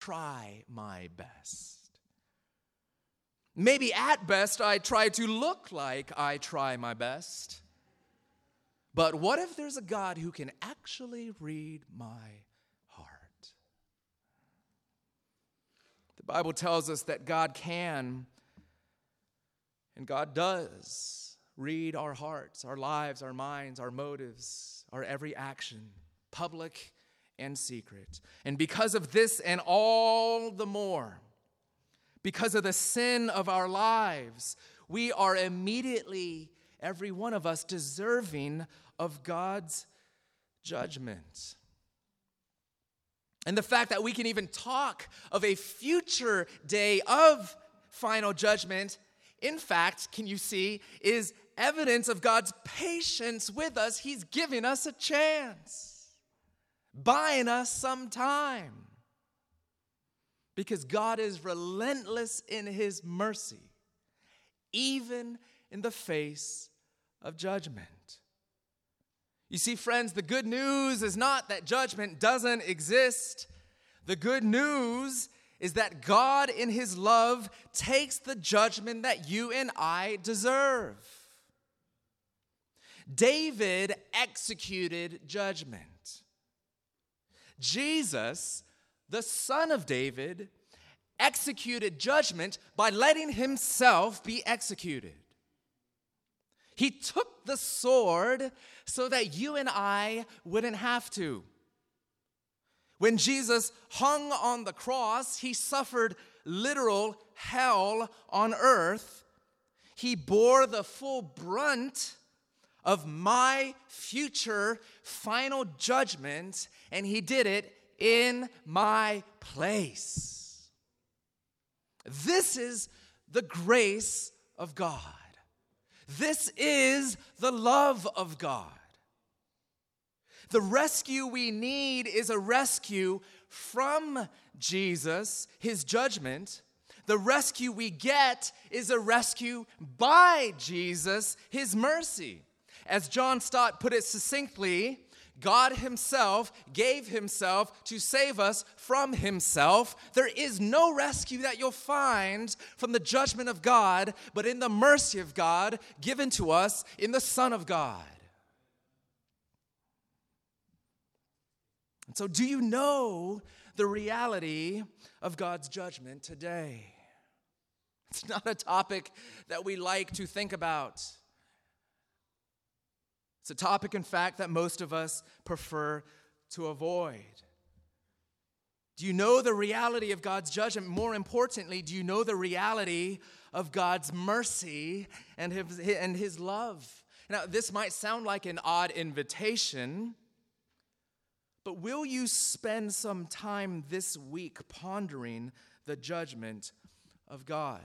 try my best. Maybe at best I try to look like I try my best. But what if there's a God who can actually read my heart? The Bible tells us that God can and God does read our hearts, our lives, our minds, our motives, our every action, public and secret. And because of this and all the more, because of the sin of our lives, we are immediately, every one of us, deserving of God's judgment. And the fact that we can even talk of a future day of final judgment, in fact, can you see, is evidence of God's patience with us. He's giving us a chance, buying us some time because God is relentless in his mercy, even in the face of judgment. You see, friends, the good news is not that judgment doesn't exist. The good news is that God, in his love, takes the judgment that you and I deserve. David executed judgment. Jesus the son of David, executed judgment by letting himself be executed. He took the sword so that you and I wouldn't have to. When Jesus hung on the cross, he suffered literal hell on earth. He bore the full brunt of my future final judgment, and he did it in my place. This is the grace of God. This is the love of God. The rescue we need is a rescue from Jesus, his judgment. The rescue we get is a rescue by Jesus, his mercy. As John Stott put it succinctly, God Himself gave Himself to save us from Himself. There is no rescue that you'll find from the judgment of God, but in the mercy of God given to us in the Son of God. And so, do you know the reality of God's judgment today? It's not a topic that we like to think about. It's a topic, in fact, that most of us prefer to avoid. Do you know the reality of God's judgment? More importantly, do you know the reality of God's mercy and his, and his love? Now, this might sound like an odd invitation, but will you spend some time this week pondering the judgment of God?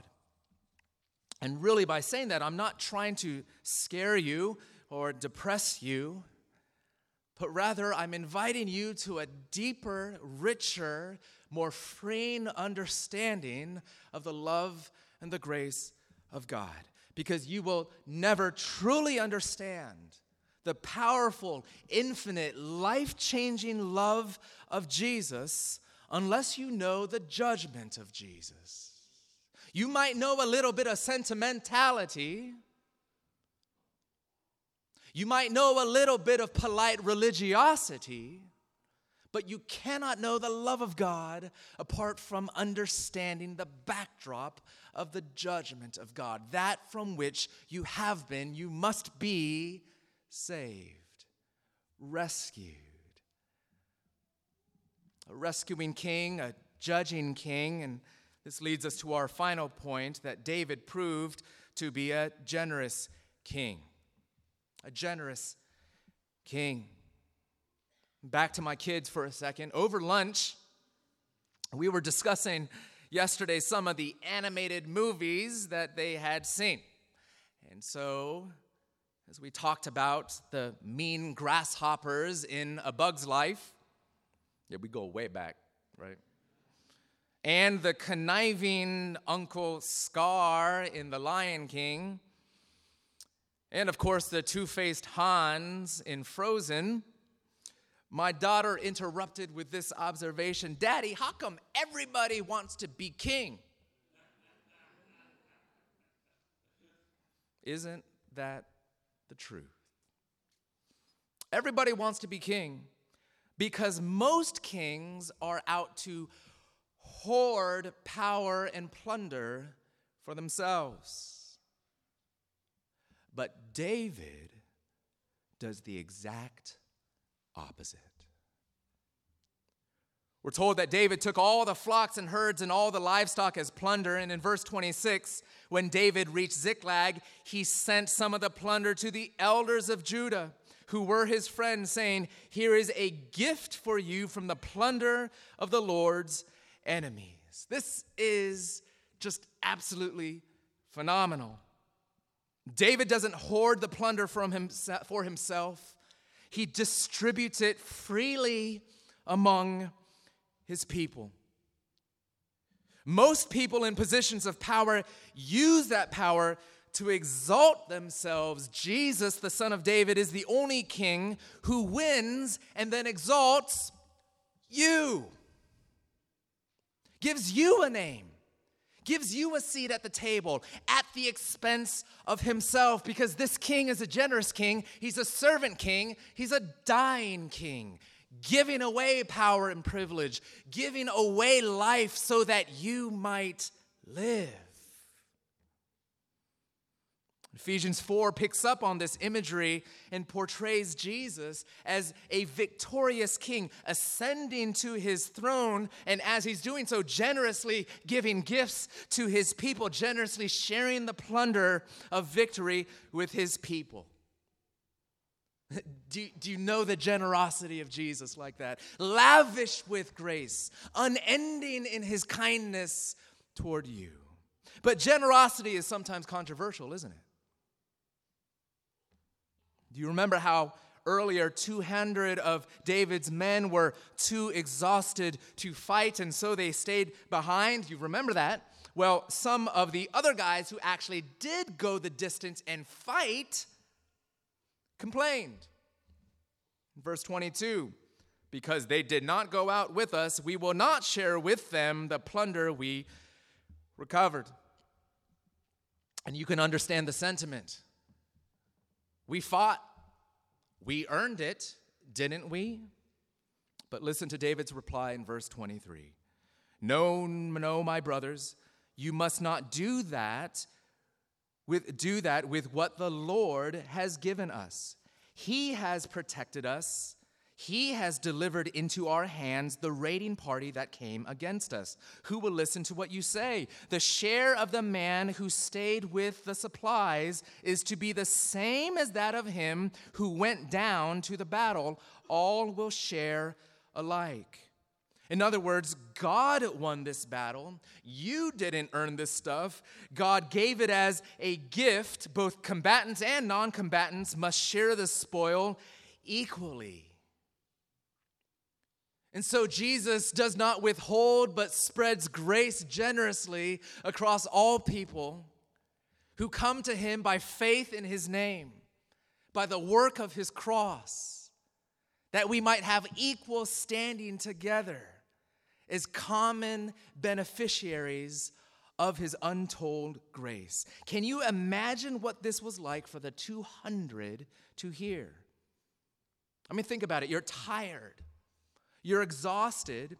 And really, by saying that, I'm not trying to scare you or depress you, but rather I'm inviting you to a deeper, richer, more freeing understanding of the love and the grace of God. Because you will never truly understand the powerful, infinite, life changing love of Jesus unless you know the judgment of Jesus. You might know a little bit of sentimentality you might know a little bit of polite religiosity, but you cannot know the love of God apart from understanding the backdrop of the judgment of God, that from which you have been, you must be saved, rescued. A rescuing king, a judging king, and this leads us to our final point that David proved to be a generous king a generous king. Back to my kids for a second. Over lunch, we were discussing yesterday some of the animated movies that they had seen. And so, as we talked about the mean grasshoppers in A Bug's Life, yeah, we go way back, right? And the conniving Uncle Scar in The Lion King, and of course, the two faced Hans in Frozen. My daughter interrupted with this observation Daddy, how come everybody wants to be king? Isn't that the truth? Everybody wants to be king because most kings are out to hoard power and plunder for themselves. But David does the exact opposite. We're told that David took all the flocks and herds and all the livestock as plunder. And in verse 26, when David reached Ziklag, he sent some of the plunder to the elders of Judah, who were his friends, saying, Here is a gift for you from the plunder of the Lord's enemies. This is just absolutely phenomenal. David doesn't hoard the plunder from himself, for himself, he distributes it freely among his people. Most people in positions of power use that power to exalt themselves. Jesus, the son of David, is the only king who wins and then exalts you, gives you a name, gives you a seat at the table at the expense of himself because this king is a generous king. He's a servant king, he's a dying king giving away power and privilege, giving away life so that you might live. Ephesians 4 picks up on this imagery and portrays Jesus as a victorious king ascending to his throne, and as he's doing so, generously giving gifts to his people, generously sharing the plunder of victory with his people. Do, do you know the generosity of Jesus like that? Lavish with grace, unending in his kindness toward you. But generosity is sometimes controversial, isn't it? Do you remember how earlier 200 of David's men were too exhausted to fight and so they stayed behind? You remember that? Well, some of the other guys who actually did go the distance and fight complained. Verse 22 Because they did not go out with us, we will not share with them the plunder we recovered. And you can understand the sentiment. We fought, we earned it, didn't we? But listen to David's reply in verse 23 No, no, my brothers, you must not do that with, do that with what the Lord has given us. He has protected us. He has delivered into our hands the raiding party that came against us. Who will listen to what you say? The share of the man who stayed with the supplies is to be the same as that of him who went down to the battle. All will share alike. In other words, God won this battle. You didn't earn this stuff. God gave it as a gift. Both combatants and non combatants must share the spoil equally. And so Jesus does not withhold, but spreads grace generously across all people who come to him by faith in his name, by the work of his cross, that we might have equal standing together as common beneficiaries of his untold grace. Can you imagine what this was like for the 200 to hear? I mean, think about it. You're tired, you're exhausted,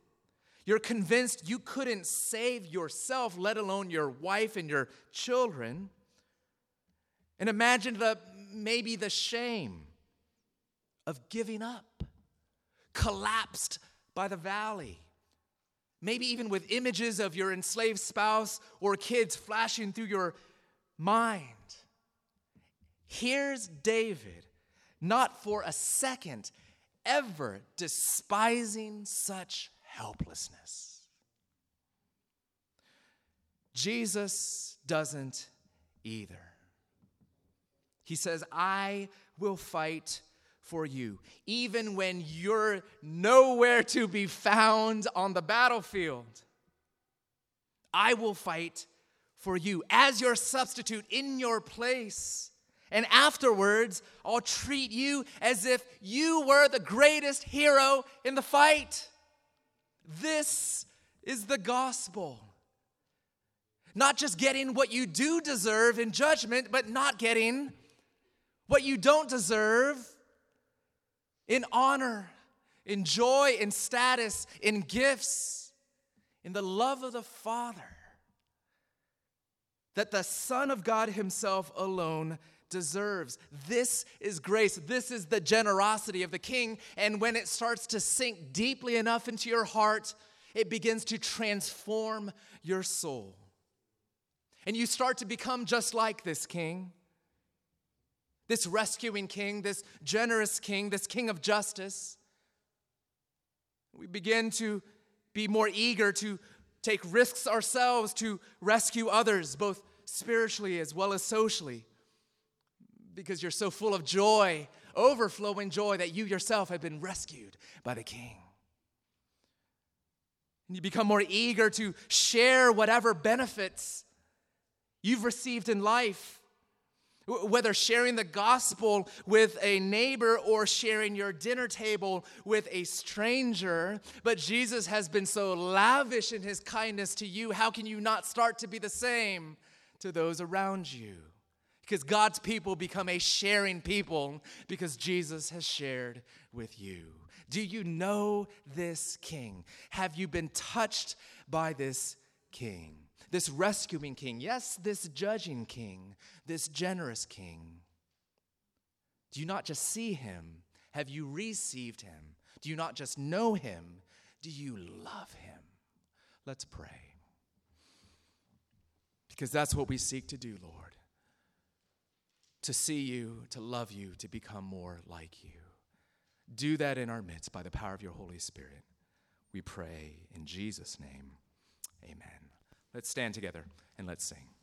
you're convinced you couldn't save yourself, let alone your wife and your children. And imagine the maybe the shame of giving up, collapsed by the valley maybe even with images of your enslaved spouse or kids flashing through your mind. Here's David, not for a second ever despising such helplessness. Jesus doesn't either. He says, I will fight for you, even when you're nowhere to be found on the battlefield. I will fight for you as your substitute in your place. And afterwards, I'll treat you as if you were the greatest hero in the fight. This is the gospel. Not just getting what you do deserve in judgment, but not getting what you don't deserve in honor, in joy, in status, in gifts, in the love of the Father that the Son of God Himself alone deserves. This is grace. This is the generosity of the King. And when it starts to sink deeply enough into your heart, it begins to transform your soul. And you start to become just like this King. This rescuing king, this generous king, this king of justice. We begin to be more eager to take risks ourselves to rescue others, both spiritually as well as socially because you're so full of joy, overflowing joy, that you yourself have been rescued by the King. And you become more eager to share whatever benefits you've received in life, whether sharing the gospel with a neighbor or sharing your dinner table with a stranger. But Jesus has been so lavish in his kindness to you. How can you not start to be the same to those around you? Because God's people become a sharing people because Jesus has shared with you. Do you know this king? Have you been touched by this king? This rescuing king? Yes, this judging king, this generous king. Do you not just see him? Have you received him? Do you not just know him? Do you love him? Let's pray. Because that's what we seek to do, Lord to see you, to love you, to become more like you. Do that in our midst by the power of your Holy Spirit. We pray in Jesus' name. Amen. Let's stand together and let's sing.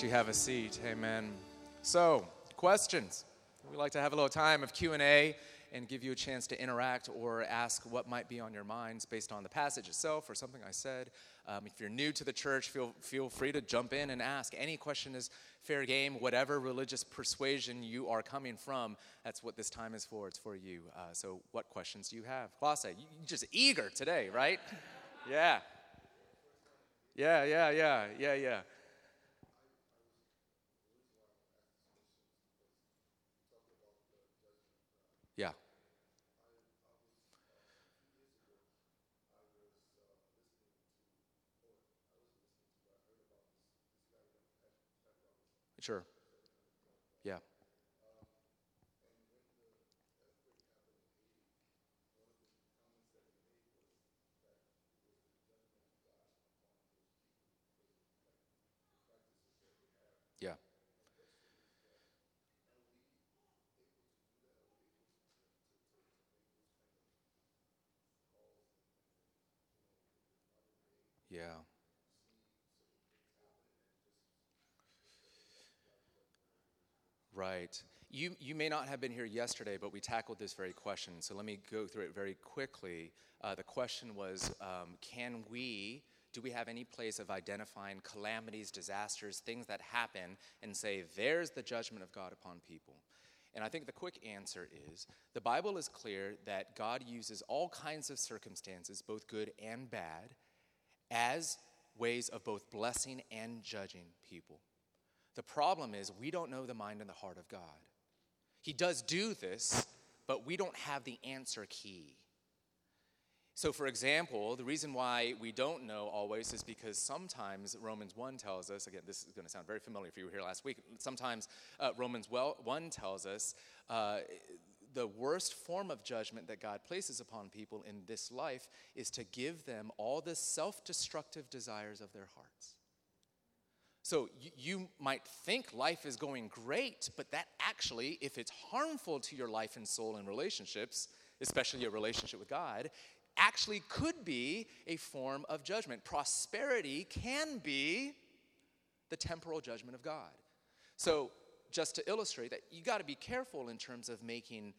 You have a seat? Amen. So, questions. We like to have a little time of Q&A and give you a chance to interact or ask what might be on your minds based on the passage itself or something I said. Um, if you're new to the church, feel, feel free to jump in and ask. Any question is fair game, whatever religious persuasion you are coming from, that's what this time is for. It's for you. Uh, so, what questions do you have? Klasse, you, just eager today, right? Yeah, yeah, yeah, yeah, yeah. Yeah. Sure. Yeah. Yeah. Yeah. Right. You, you may not have been here yesterday, but we tackled this very question. So let me go through it very quickly. Uh, the question was um, Can we, do we have any place of identifying calamities, disasters, things that happen, and say, there's the judgment of God upon people? And I think the quick answer is the Bible is clear that God uses all kinds of circumstances, both good and bad, as ways of both blessing and judging people. The problem is we don't know the mind and the heart of God. He does do this, but we don't have the answer key. So, for example, the reason why we don't know always is because sometimes Romans 1 tells us, again, this is going to sound very familiar if you were here last week. Sometimes uh, Romans 1 tells us uh, the worst form of judgment that God places upon people in this life is to give them all the self destructive desires of their hearts. So you, you might think life is going great, but that actually, if it's harmful to your life and soul and relationships, especially your relationship with God, actually could be a form of judgment. Prosperity can be the temporal judgment of God. So, just to illustrate that, you got to be careful in terms of making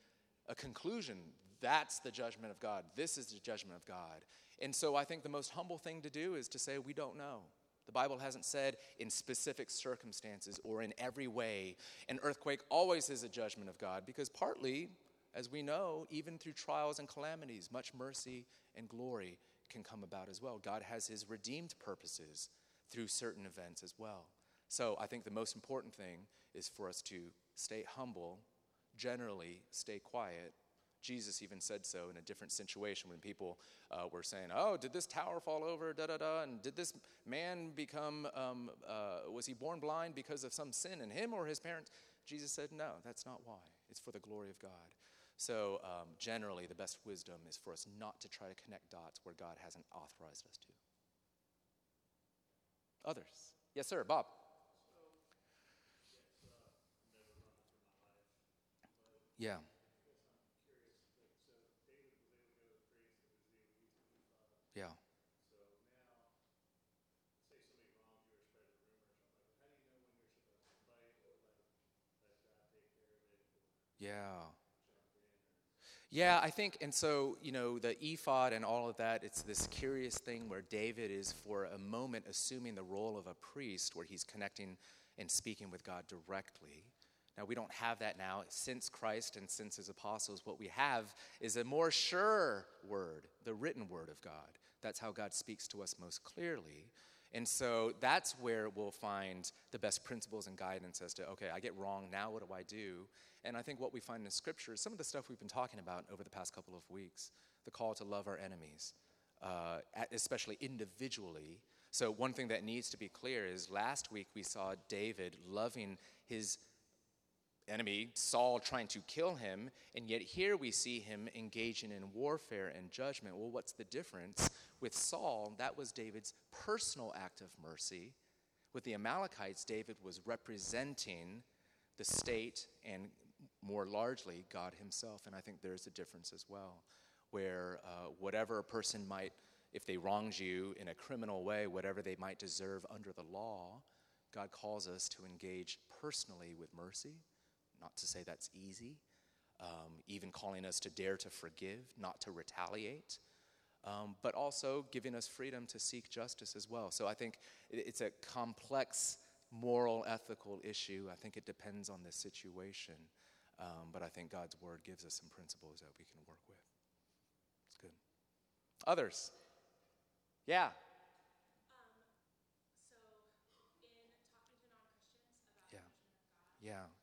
a conclusion. That's the judgment of God. This is the judgment of God. And so, I think the most humble thing to do is to say, we don't know. The Bible hasn't said in specific circumstances or in every way. An earthquake always is a judgment of God because, partly, as we know, even through trials and calamities, much mercy and glory can come about as well. God has his redeemed purposes through certain events as well. So I think the most important thing is for us to stay humble, generally stay quiet, Jesus even said so in a different situation when people uh, were saying, Oh, did this tower fall over? Da da da. And did this man become, um, uh, was he born blind because of some sin in him or his parents? Jesus said, No, that's not why. It's for the glory of God. So, um, generally, the best wisdom is for us not to try to connect dots where God hasn't authorized us to. Others? Yes, sir, Bob. Yeah. Yeah. Yeah. Yeah, I think, and so, you know, the ephod and all of that, it's this curious thing where David is for a moment assuming the role of a priest where he's connecting and speaking with God directly. Now, we don't have that now. Since Christ and since his apostles, what we have is a more sure word, the written word of God. That's how God speaks to us most clearly. And so that's where we'll find the best principles and guidance as to, okay, I get wrong, now what do I do? And I think what we find in Scripture is some of the stuff we've been talking about over the past couple of weeks the call to love our enemies, uh, especially individually. So, one thing that needs to be clear is last week we saw David loving his enemy, Saul, trying to kill him, and yet here we see him engaging in warfare and judgment. Well, what's the difference? With Saul, that was David's personal act of mercy. With the Amalekites, David was representing the state and more largely God himself. And I think there's a difference as well, where uh, whatever a person might, if they wronged you in a criminal way, whatever they might deserve under the law, God calls us to engage personally with mercy. Not to say that's easy. Um, even calling us to dare to forgive, not to retaliate, um, but also giving us freedom to seek justice as well. So I think it's a complex moral, ethical issue. I think it depends on the situation. Um, but I think God's word gives us some principles that we can work with. It's good. Others? Yeah. Yeah.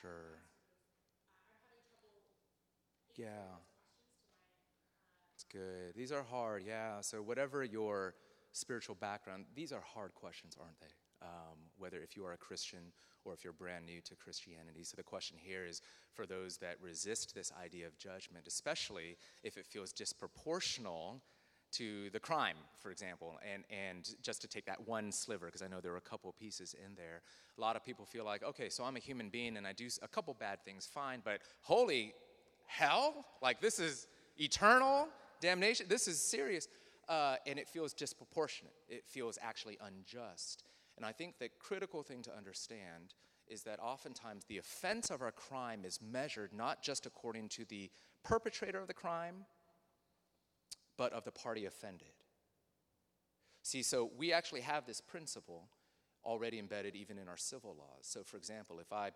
Sure. Yeah. It's good. These are hard, yeah. So, whatever your spiritual background, these are hard questions, aren't they? Um, whether if you are a Christian or if you're brand new to Christianity. So, the question here is for those that resist this idea of judgment, especially if it feels disproportional to the crime, for example, and, and just to take that one sliver, because I know there are a couple pieces in there. A lot of people feel like, okay, so I'm a human being and I do a couple bad things, fine, but holy hell, like this is eternal damnation, this is serious. Uh, and it feels disproportionate, it feels actually unjust. And I think the critical thing to understand is that oftentimes the offense of our crime is measured not just according to the perpetrator of the crime, but of the party offended. See, so we actually have this principle already embedded even in our civil laws. So, for example, if I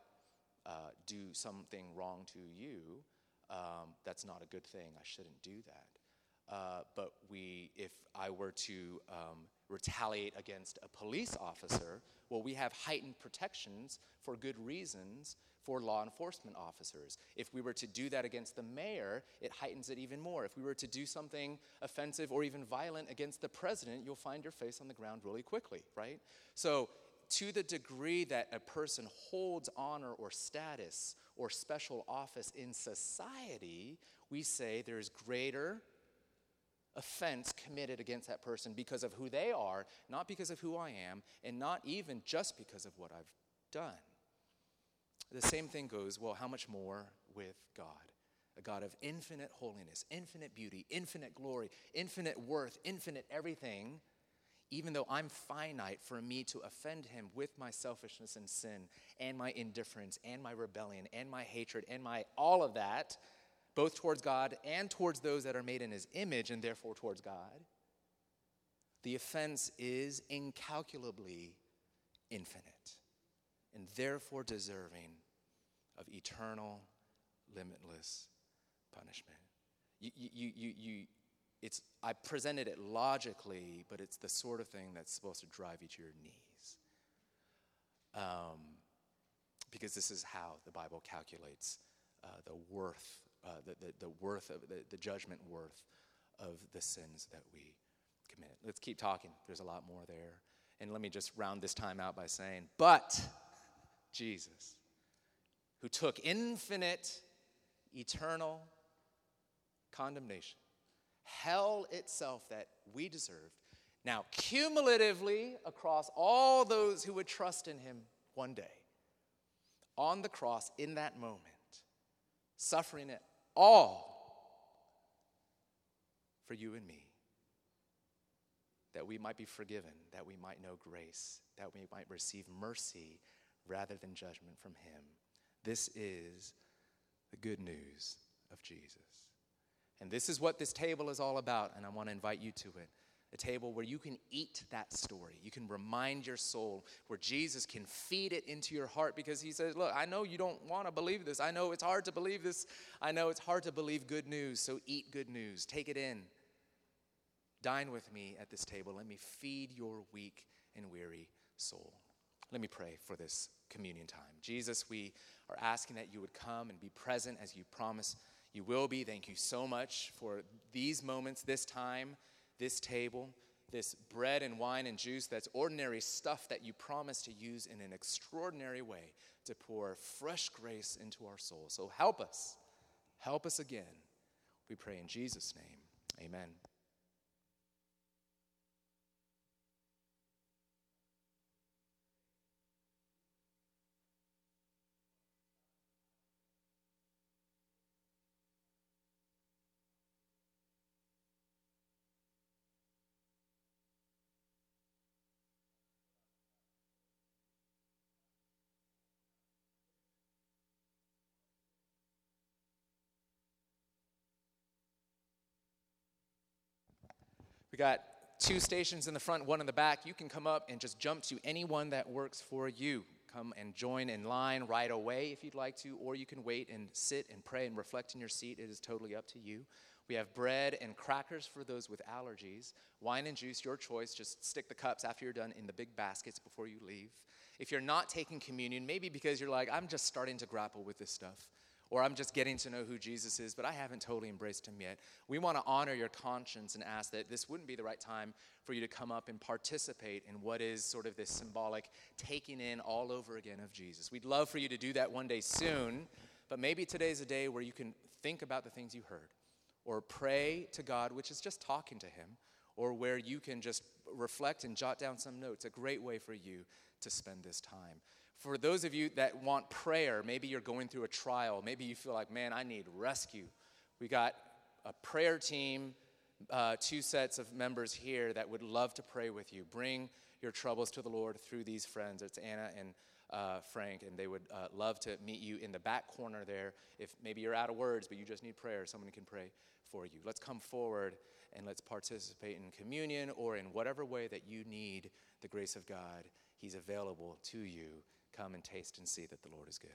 uh, do something wrong to you, um, that's not a good thing. I shouldn't do that. Uh, but we, if I were to um, retaliate against a police officer, well, we have heightened protections for good reasons for law enforcement officers. If we were to do that against the mayor, it heightens it even more. If we were to do something offensive or even violent against the president, you'll find your face on the ground really quickly, right? So, to the degree that a person holds honor or status or special office in society, we say there's greater offense committed against that person because of who they are, not because of who I am, and not even just because of what I've done. The same thing goes, well, how much more with God? A God of infinite holiness, infinite beauty, infinite glory, infinite worth, infinite everything. Even though I'm finite, for me to offend him with my selfishness and sin, and my indifference, and my rebellion, and my hatred, and my all of that, both towards God and towards those that are made in his image, and therefore towards God, the offense is incalculably infinite, and therefore deserving of eternal, limitless punishment. You, you, you, you, it's, I presented it logically, but it's the sort of thing that's supposed to drive you to your knees. Um, because this is how the Bible calculates uh, the worth, uh, the, the, the, worth of the, the judgment worth of the sins that we commit. Let's keep talking. There's a lot more there. And let me just round this time out by saying, but Jesus who took infinite, eternal condemnation, hell itself that we deserved. Now, cumulatively, across all those who would trust in him one day, on the cross in that moment, suffering it all for you and me, that we might be forgiven, that we might know grace, that we might receive mercy rather than judgment from him. This is the good news of Jesus. And this is what this table is all about, and I want to invite you to it. A table where you can eat that story. You can remind your soul, where Jesus can feed it into your heart because he says, Look, I know you don't want to believe this. I know it's hard to believe this. I know it's hard to believe good news. So eat good news. Take it in. Dine with me at this table. Let me feed your weak and weary soul. Let me pray for this communion time. Jesus, we are asking that you would come and be present as you promise You will be. Thank you so much for these moments, this time, this table, this bread and wine and juice that's ordinary stuff that you promise to use in an extraordinary way to pour fresh grace into our souls. So help us. Help us again. We pray in Jesus' name. Amen. We got two stations in the front, one in the back. You can come up and just jump to anyone that works for you. Come and join in line right away if you'd like to, or you can wait and sit and pray and reflect in your seat. It is totally up to you. We have bread and crackers for those with allergies, wine and juice, your choice. Just stick the cups after you're done in the big baskets before you leave. If you're not taking communion, maybe because you're like, I'm just starting to grapple with this stuff, or I'm just getting to know who Jesus is, but I haven't totally embraced him yet. We want to honor your conscience and ask that this wouldn't be the right time for you to come up and participate in what is sort of this symbolic taking in all over again of Jesus. We'd love for you to do that one day soon, but maybe today's a day where you can think about the things you heard or pray to God, which is just talking to him, or where you can just reflect and jot down some notes. A great way for you to spend this time. For those of you that want prayer, maybe you're going through a trial, maybe you feel like, man, I need rescue. We got a prayer team, uh, two sets of members here that would love to pray with you. Bring your troubles to the Lord through these friends. It's Anna and uh, Frank, and they would uh, love to meet you in the back corner there. If maybe you're out of words, but you just need prayer, someone can pray for you. Let's come forward and let's participate in communion or in whatever way that you need the grace of God. He's available to you Come and taste and see that the Lord is good.